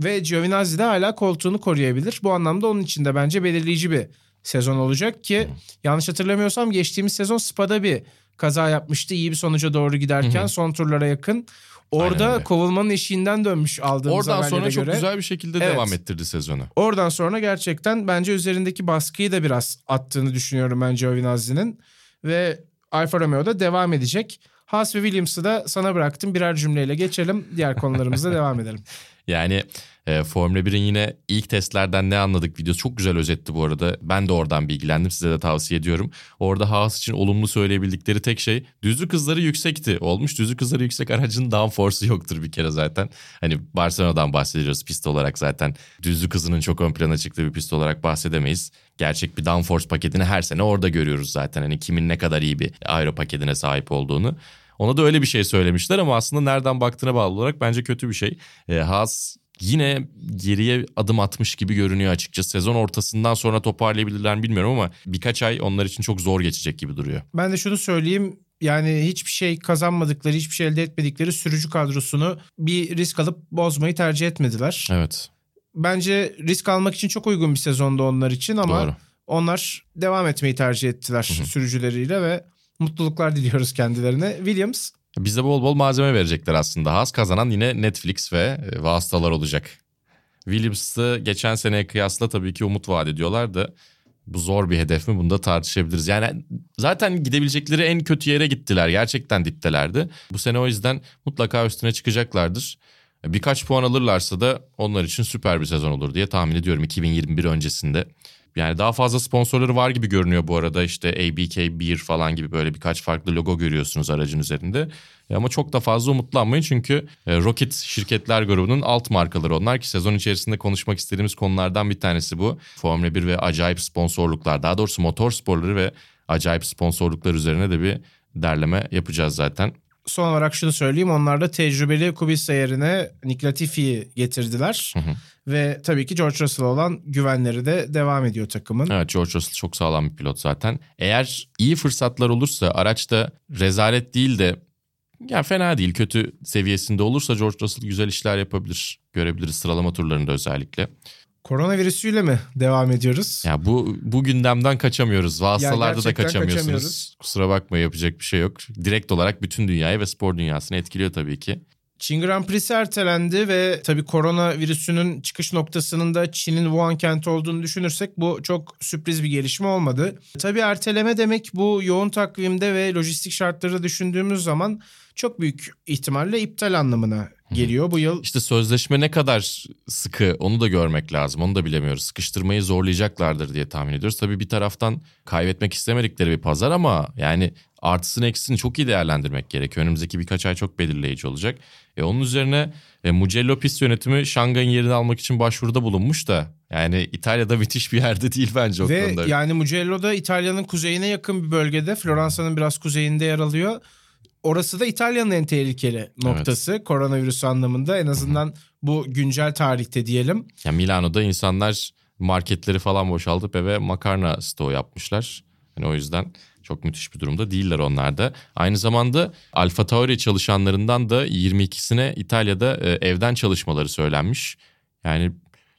Ve Giovinazzi de hala koltuğunu koruyabilir. Bu anlamda onun için de bence belirleyici bir sezon olacak ki yanlış hatırlamıyorsam geçtiğimiz sezon Spa'da bir kaza yapmıştı. İyi bir sonuca doğru giderken son turlara yakın. Orada Aynen öyle. kovulmanın eşiğinden dönmüş aldığımız Oradan sonra çok göre. güzel bir şekilde Evet. devam ettirdi sezonu. Oradan sonra gerçekten bence üzerindeki baskıyı da biraz attığını düşünüyorum ben Giovinazzi'nin. Ve Alfa Romeo'da devam edecek. Haas ve Williams'ı da sana bıraktım. Birer cümleyle geçelim. Diğer konularımıza devam edelim. Yani e, Formula 1'in yine ilk testlerden ne anladık videosu çok güzel özetti bu arada. Ben de oradan bilgilendim size de tavsiye ediyorum. Orada Haas için olumlu söyleyebildikleri tek şey düzlük hızları yüksekti. Olmuş düzlük hızları yüksek aracın downforce'u yoktur bir kere zaten. Hani Barcelona'dan bahsediyoruz pist olarak zaten. Düzlük hızının çok ön plana çıktığı bir pist olarak bahsedemeyiz. Gerçek bir downforce paketini her sene orada görüyoruz zaten. Hani kimin ne kadar iyi bir aero paketine sahip olduğunu. Ona da öyle bir şey söylemişler ama aslında nereden baktığına bağlı olarak bence kötü bir şey. E, Haas yine geriye adım atmış gibi görünüyor açıkçası. Sezon ortasından sonra toparlayabilirler mi bilmiyorum ama birkaç ay onlar için çok zor geçecek gibi duruyor. Ben de şunu söyleyeyim. Yani hiçbir şey kazanmadıkları, hiçbir şey elde etmedikleri sürücü kadrosunu bir risk alıp bozmayı tercih etmediler. Evet Bence risk almak için çok uygun bir sezonda onlar için ama doğru. onlar devam etmeyi tercih ettiler sürücüleriyle ve mutluluklar diliyoruz kendilerine. Williams Bize bol bol malzeme verecekler aslında. Haas kazanan yine Netflix ve e, vasıtalar olacak. Williams'ı geçen seneye kıyasla tabii ki umut vaat ediyorlar da bu zor bir hedef mi bunu da tartışabiliriz. Yani zaten gidebilecekleri en kötü yere gittiler. Gerçekten diptelerdi. Bu sene o yüzden mutlaka üstüne çıkacaklardır. Birkaç puan alırlarsa da onlar için süper bir sezon olur diye tahmin ediyorum 2021 öncesinde. Yani daha fazla sponsorları var gibi görünüyor bu arada işte ABK Beer falan gibi böyle birkaç farklı logo görüyorsunuz aracın üzerinde. E Ama çok da fazla umutlanmayın çünkü e, Rocket şirketler grubunun alt markaları onlar ki sezon içerisinde konuşmak istediğimiz konulardan bir tanesi bu. Formula 1 ve acayip sponsorluklar daha doğrusu motor sporları ve acayip sponsorluklar üzerine de bir derleme yapacağız zaten. son olarak şunu söyleyeyim. Onlar da tecrübeli Kubica yerine Nick Latifi'yi getirdiler. Ve tabii ki George Russell olan güvenleri de devam ediyor takımın. Evet George Russell çok sağlam bir pilot zaten. Eğer iyi fırsatlar olursa araçta rezalet değil de yani fena değil kötü seviyesinde olursa George Russell güzel işler yapabilir. Görebiliriz sıralama turlarında özellikle. Koronavirüsüyle mi devam ediyoruz? Ya bu bu gündemden kaçamıyoruz. Vasıtalarda da kaçamıyorsunuz. kaçamıyoruz. Kusura bakma yapacak bir şey yok. Direkt olarak bütün dünyayı ve spor dünyasını etkiliyor tabii ki. Çin Grand Prix'si ertelendi ve tabii koronavirüsünün çıkış noktasının da Çin'in Wuhan kenti olduğunu düşünürsek bu çok sürpriz bir gelişme olmadı. Tabii erteleme demek bu yoğun takvimde ve lojistik şartları düşündüğümüz zaman çok büyük ihtimalle iptal anlamına geliyor. Bu yıl İşte sözleşme ne kadar sıkı onu da görmek lazım. Onu da bilemiyoruz. Sıkıştırmayı zorlayacaklardır diye tahmin ediyoruz. Tabii bir taraftan kaybetmek istemedikleri bir pazar ama yani artısını eksisini çok iyi değerlendirmek gerekiyor. Önümüzdeki birkaç ay çok belirleyici olacak. E onun üzerine e, Mugello pist yönetimi Şangay'ın yerini almak için başvuruda bulunmuş da yani İtalya'da müthiş bir yerde değil bence o Ve konuda. yani Mugello da İtalya'nın kuzeyine yakın bir bölgede. Floransa'nın biraz kuzeyinde yer alıyor. Orası da İtalya'nın en tehlikeli noktası koronavirüs anlamında. En azından bu güncel tarihte diyelim. Ya Milano'da insanlar marketleri falan boşaltıp eve makarna stoğu yapmışlar. Yani o yüzden çok müthiş bir durumda değiller onlar da. Aynı zamanda Alfa Tauri çalışanlarından da 22'sine İtalya'da e, evden çalışmaları söylenmiş. Yani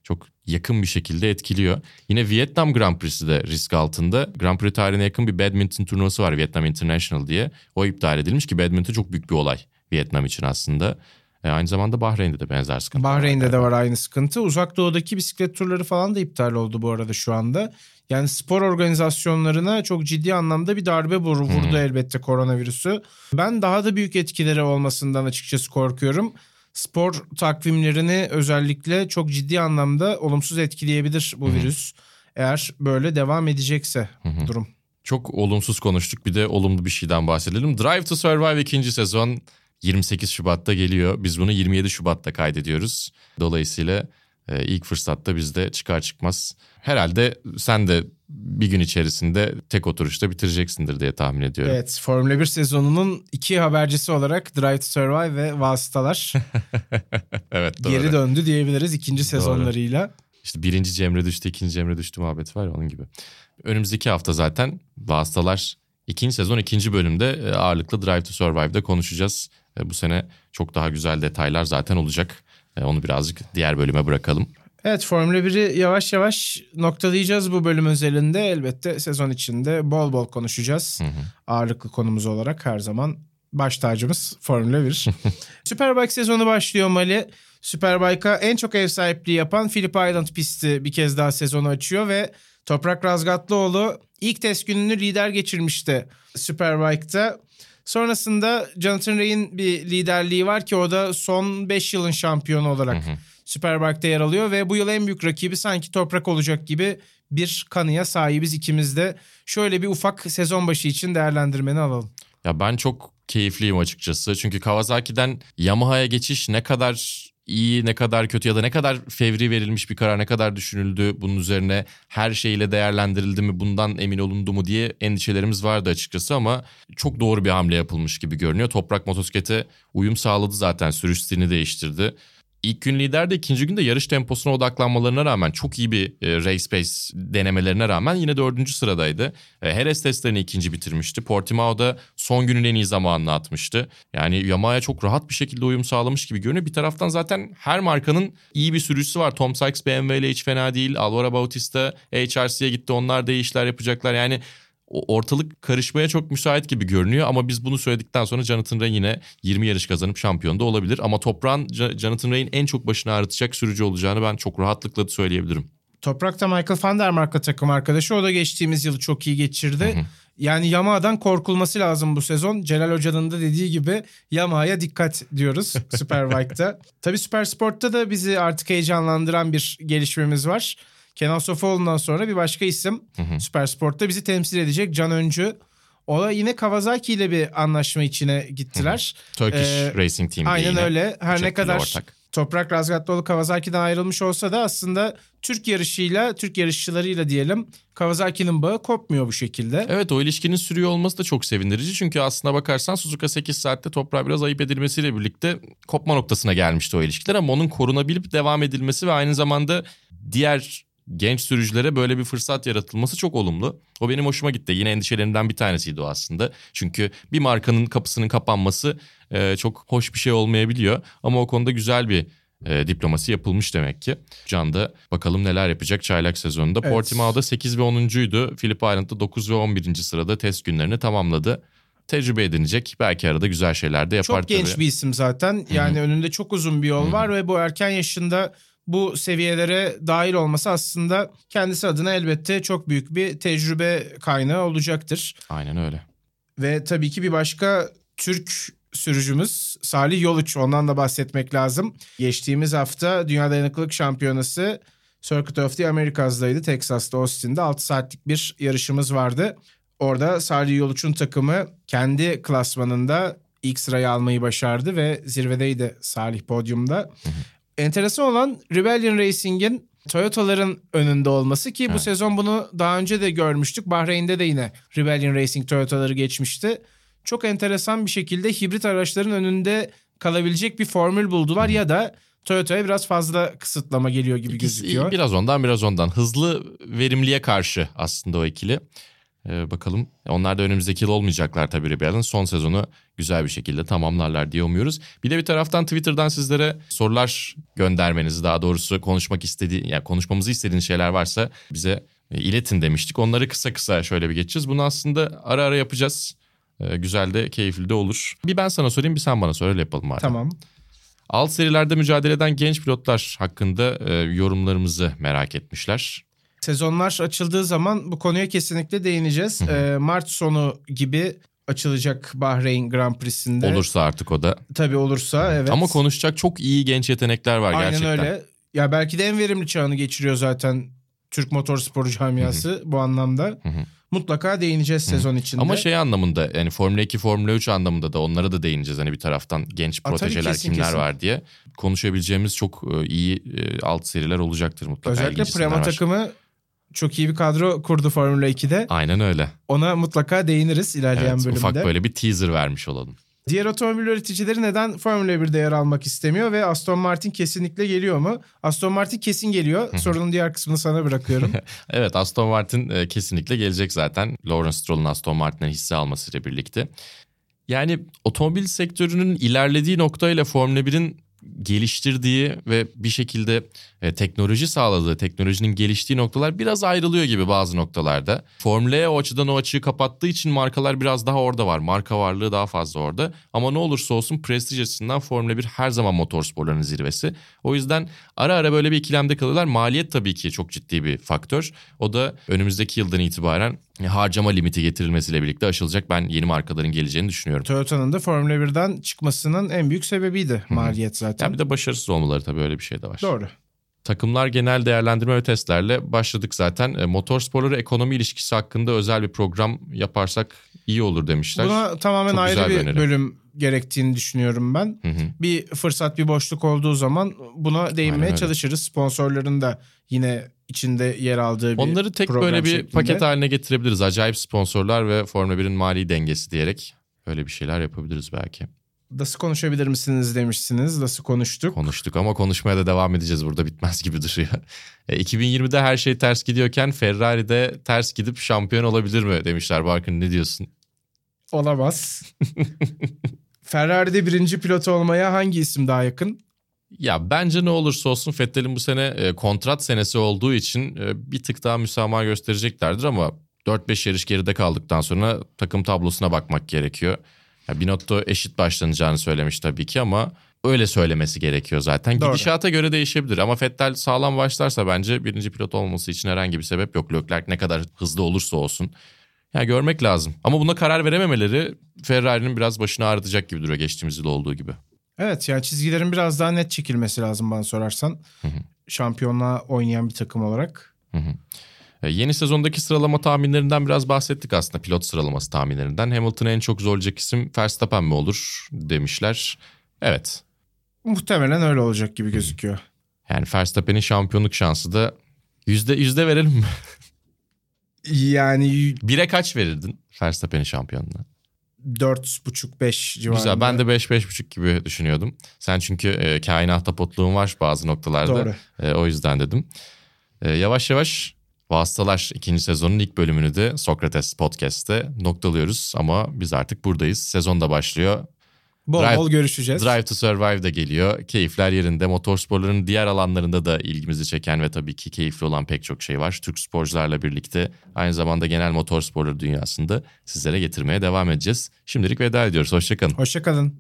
çok yakın bir şekilde etkiliyor. Yine Vietnam Grand Prix'si de risk altında. Grand Prix tarihine yakın bir badminton turnuvası var Vietnam International diye. O iptal edilmiş ki badminton çok büyük bir olay Vietnam için aslında. E, aynı zamanda Bahreyn'de de benzer sıkıntı var. Bahreyn'de de var aynı sıkıntı. Uzak doğudaki bisiklet turları falan da iptal oldu bu arada şu anda. Yani spor organizasyonlarına çok ciddi anlamda bir darbe vur- vurdu elbette koronavirüsü. Ben daha da büyük etkileri olmasından açıkçası korkuyorum. Spor takvimlerini özellikle çok ciddi anlamda olumsuz etkileyebilir bu virüs. Eğer böyle devam edecekse durum. Çok olumsuz konuştuk. Bir de olumlu bir şeyden bahsedelim. Drive to Survive ikinci sezon 28 Şubat'ta geliyor. Biz bunu 27 Şubat'ta kaydediyoruz. Dolayısıyla e, ilk fırsatta biz de çıkar çıkmaz. Herhalde sen de bir gün içerisinde tek oturuşta bitireceksindir diye tahmin ediyorum. Evet Formula 1 sezonunun iki habercisi olarak Drive to Survive ve Vasıtalar evet doğru. geri döndü diyebiliriz ikinci sezonlarıyla. İşte birinci Cemre düştü, ikinci Cemre düştü muhabbeti var ya onun gibi. Önümüzdeki hafta zaten Vasıtalar ikinci sezon ikinci bölümde e, ağırlıklı Drive to Survive'da konuşacağız. E, Bu sene çok daha güzel detaylar zaten olacak. E, Onu birazcık diğer bölüme bırakalım. Evet Formula 1'i yavaş yavaş noktalayacağız bu bölüm özelinde. Elbette sezon içinde bol bol konuşacağız. Hı hı. Ağırlıklı konumuz olarak her zaman baş tacımız Formula 1. Superbike sezonu başlıyor Mali. Superbike'a en çok ev sahipliği yapan Phillip Island pisti bir kez daha sezonu açıyor ve Toprak Razgatlıoğlu ilk test gününü lider geçirmişti Superbike'da. Sonrasında Jonathan Ray'in bir liderliği var ki o da son 5 yılın şampiyonu olarak Hı hı. Superbike'da yer alıyor ve bu yıl en büyük rakibi sanki Toprak olacak gibi bir kanıya sahibiz ikimiz de. Şöyle bir ufak sezon başı için değerlendirmeni alalım. Ya ben çok keyifliyim açıkçası. Çünkü Kawasaki'den Yamaha'ya geçiş ne kadar iyi ne kadar kötü ya da ne kadar fevri verilmiş bir karar ne kadar düşünüldü bunun üzerine her şeyle değerlendirildi mi bundan emin olundu mu diye endişelerimiz vardı açıkçası ama çok doğru bir hamle yapılmış gibi görünüyor. Toprak motosiklete uyum sağladı zaten sürüş stilini değiştirdi. İlk gün lider de ikinci günde yarış temposuna odaklanmalarına rağmen çok iyi bir e, race pace denemelerine rağmen yine dördüncü sıradaydı. E, Heres testlerini ikinci bitirmişti. Portimao'da son günün en iyi zamanını atmıştı. Yani Yamaha'ya çok rahat bir şekilde uyum sağlamış gibi görünüyor. Bir taraftan zaten her markanın iyi bir sürücüsü var. Tom Sykes BMW ile hiç fena değil. Alvaro Bautista HRC'ye gitti. Onlar da iyi işler yapacaklar. Yani ortalık karışmaya çok müsait gibi görünüyor ama biz bunu söyledikten sonra Jonathan Ray yine 20 yarış kazanıp şampiyon da olabilir. Ama toprağın Jonathan Ray'in en çok başını ağrıtacak sürücü olacağını ben çok rahatlıkla söyleyebilirim. Toprak'ta Michael van der Mark'la takım arkadaşı. O da geçtiğimiz yılı çok iyi geçirdi. Yani Yamaha'dan korkulması lazım bu sezon. Celal Hoca'nın da dediği gibi Yamaha'ya dikkat diyoruz Superbike'da. Tabii Super Sport'ta da bizi artık heyecanlandıran bir gelişmemiz var. Kenan Sofoğlu'ndan sonra bir başka isim Super Sport'ta bizi temsil edecek Can Öncü. O da yine Kawasaki ile bir anlaşma içine gittiler. Turkish Ee, Racing Team Aynen öyle. Her ne kadar ortak. Toprak Razgatlıoğlu Kawasaki'den ayrılmış olsa da aslında Türk yarışıyla, Türk yarışçılarıyla diyelim Kawasaki'nin bağı kopmuyor bu şekilde. Evet o ilişkinin sürüyor olması da çok sevindirici. Çünkü aslına bakarsan Suzuka 8 saatte toprağa biraz ayıp edilmesiyle birlikte kopma noktasına gelmişti o ilişkiler. Ama onun korunabilip devam edilmesi ve aynı zamanda diğer genç sürücülere böyle bir fırsat yaratılması çok olumlu. O benim hoşuma gitti. Yine endişelerimden bir tanesiydi o aslında. Çünkü bir markanın kapısının kapanması e, çok hoş bir şey olmayabiliyor. Ama o konuda güzel bir e, diplomasi yapılmış demek ki. Can da bakalım neler yapacak çaylak sezonunda. Evet. Portimao'da 8 ve 10'uncuydu. Phillip Island'da 9 ve 11. sırada test günlerini tamamladı. Tecrübe edinecek. Belki arada güzel şeyler de yapar çok genç tabii. bir isim zaten. Yani önünde çok uzun bir yol var ve bu erken yaşında bu seviyelere dahil olması aslında kendisi adına elbette çok büyük bir tecrübe kaynağı olacaktır. Aynen öyle. Ve tabii ki bir başka Türk sürücümüz Salih Yoluç. Ondan da bahsetmek lazım. Geçtiğimiz hafta Dünya Dayanıklılık Şampiyonası Circuit of the Americas'daydı. Texas'ta Austin'de 6 saatlik bir yarışımız vardı. Orada Salih Yoluç'un takımı kendi klasmanında ilk sırayı almayı başardı ve zirvedeydi Salih podyumda. Enteresan olan Rebellion Racing'in Toyota'ların önünde olması ki bu Evet. sezon bunu daha önce de görmüştük. Bahreyn'de de yine Rebellion Racing Toyota'ları geçmişti. Çok enteresan bir şekilde hibrit araçların önünde kalabilecek bir formül buldular ya da Toyota'ya biraz fazla kısıtlama geliyor gibi İkisi- gözüküyor. Biraz ondan biraz ondan. Hızlı verimliye karşı aslında o ikili. Ee, bakalım onlar da önümüzdeki yıl olmayacaklar tabii Rebel'in. Son sezonu güzel bir şekilde tamamlarlar diye umuyoruz. Bir de bir taraftan Twitter'dan sizlere sorular göndermenizi daha doğrusu konuşmak istediği yani konuşmamızı istediğiniz şeyler varsa bize e, iletin demiştik. Onları kısa kısa şöyle bir geçeceğiz. Bunu aslında ara ara yapacağız. Ee, güzel de keyifli de olur. Bir ben sana sorayım bir sen bana sor öyle yapalım madem. Tamam. Alt serilerde mücadele eden genç pilotlar hakkında e, yorumlarımızı merak etmişler. Sezonlar açıldığı zaman bu konuya kesinlikle değineceğiz. Ee, Mart sonu gibi açılacak Bahreyn Grand Prix'sinde. Olursa artık o da. Tabii olursa evet. Ama konuşacak çok iyi genç yetenekler var Aynen gerçekten. öyle. Ya belki de en verimli çağını geçiriyor zaten Türk motorsporu camiası bu anlamda. hı. Mutlaka değineceğiz sezon içinde. Ama şey anlamında yani Formula 2, Formula 3 anlamında da onlara da değineceğiz. Hani bir taraftan genç protejeler kesin, kimler kesin. var diye. Konuşabileceğimiz çok e, iyi e, alt seriler olacaktır mutlaka. Özellikle Prema takımı çok iyi bir kadro kurdu Formula 2'de. Aynen öyle. Ona mutlaka değiniriz ilerleyen Evet, bölümde. ufak böyle bir teaser vermiş olalım. Diğer otomobil üreticileri neden Formula 1'de yer almak istemiyor ve Aston Martin kesinlikle geliyor mu? Aston Martin kesin geliyor. Sorunun diğer kısmını sana bırakıyorum. Evet Aston Martin e, kesinlikle gelecek zaten. Lawrence Stroll'un Aston Martin'e hisse almasıyla birlikte. Yani otomobil sektörünün ilerlediği noktayla Formula 1'in geliştirdiği ve bir şekilde e, teknoloji sağladığı, teknolojinin geliştiği noktalar biraz ayrılıyor gibi bazı noktalarda. Formula E o açıdan o açığı kapattığı için markalar biraz daha orada var. Marka varlığı daha fazla orada. Ama ne olursa olsun prestij açısından Formula 1 her zaman motorsporların zirvesi. O yüzden ara ara böyle bir ikilemde kalıyorlar. Maliyet tabii ki çok ciddi bir faktör. O da önümüzdeki yıldan itibaren harcama limiti getirilmesiyle birlikte aşılacak. Ben yeni markaların geleceğini düşünüyorum. Toyota'nın da Formula 1'den çıkmasının en büyük sebebiydi maliyet zaten. Yani bir de başarısız olmaları tabii öyle bir şey de var. Doğru. Takımlar genel değerlendirme ve testlerle başladık zaten. E, motorsporları ekonomi ilişkisi hakkında özel bir program yaparsak iyi olur demişler. Buna tamamen Çok ayrı bir öneri. bölüm gerektiğini düşünüyorum ben. Hı hı. Bir fırsat, bir boşluk olduğu zaman buna değinmeye çalışırız. Sponsorların da yine içinde yer aldığı bir Onları tek böyle bir şeklinde. paket haline getirebiliriz. Acayip sponsorlar ve Formula 1'in mali dengesi diyerek öyle bir şeyler yapabiliriz belki. Nasıl konuşabilir misiniz demişsiniz. Nasıl konuştuk? Konuştuk ama konuşmaya da devam edeceğiz. Burada bitmez gibi duruyor. E, 2020'de her şey ters gidiyorken Ferrari'de ters gidip şampiyon olabilir mi demişler. Barkın ne diyorsun? Olamaz. Ferrari'de birinci pilot olmaya hangi isim daha yakın? Ya bence ne olursa olsun Vettel'in bu sene e, kontrat senesi olduğu için e, bir tık daha müsamaha göstereceklerdir ama 4-5 yarış geride kaldıktan sonra takım tablosuna bakmak gerekiyor. Ya Binotto eşit başlanacağını söylemiş tabii ki ama öyle söylemesi gerekiyor zaten. Doğru. Gidişata göre değişebilir ama Vettel sağlam başlarsa bence birinci pilot olması için herhangi bir sebep yok. Leclerc ne kadar hızlı olursa olsun. Ya görmek lazım. Ama buna karar verememeleri Ferrari'nin biraz başını ağrıtacak gibi duruyor geçtiğimiz yıl olduğu gibi. Evet yani çizgilerin biraz daha net çekilmesi lazım bana sorarsan. Şampiyonluğa oynayan bir takım olarak. E, Yeni sezondaki sıralama tahminlerinden biraz bahsettik aslında pilot sıralaması tahminlerinden. Hamilton'ı en çok zorlayacak isim Verstappen mi olur demişler. Evet. Muhtemelen öyle olacak gibi gözüküyor. Yani Verstappen'in şampiyonluk şansı da yüzde yüzde verelim mi? Yani Bire kaç verirdin Verstappen'in şampiyonluğuna? 4,5-5 civarında. Güzel ben de 5-5,5 gibi düşünüyordum. Sen çünkü e, kainat tapotluğun var bazı noktalarda. Doğru. E, o yüzden dedim. E, yavaş yavaş Vasıtalar ikinci sezonun ilk bölümünü de Sokrates Podcast'te noktalıyoruz. Ama biz artık buradayız. Sezon da başlıyor. Bol Drive- bol görüşeceğiz. Drive to Survive de geliyor. Keyifler yerinde. Motorsporların diğer alanlarında da ilgimizi çeken ve tabii ki keyifli olan pek çok şey var. Türk sporcularla birlikte aynı zamanda genel motorsporları dünyasında sizlere getirmeye devam edeceğiz. Şimdilik veda ediyoruz. Hoşçakalın. Hoşçakalın.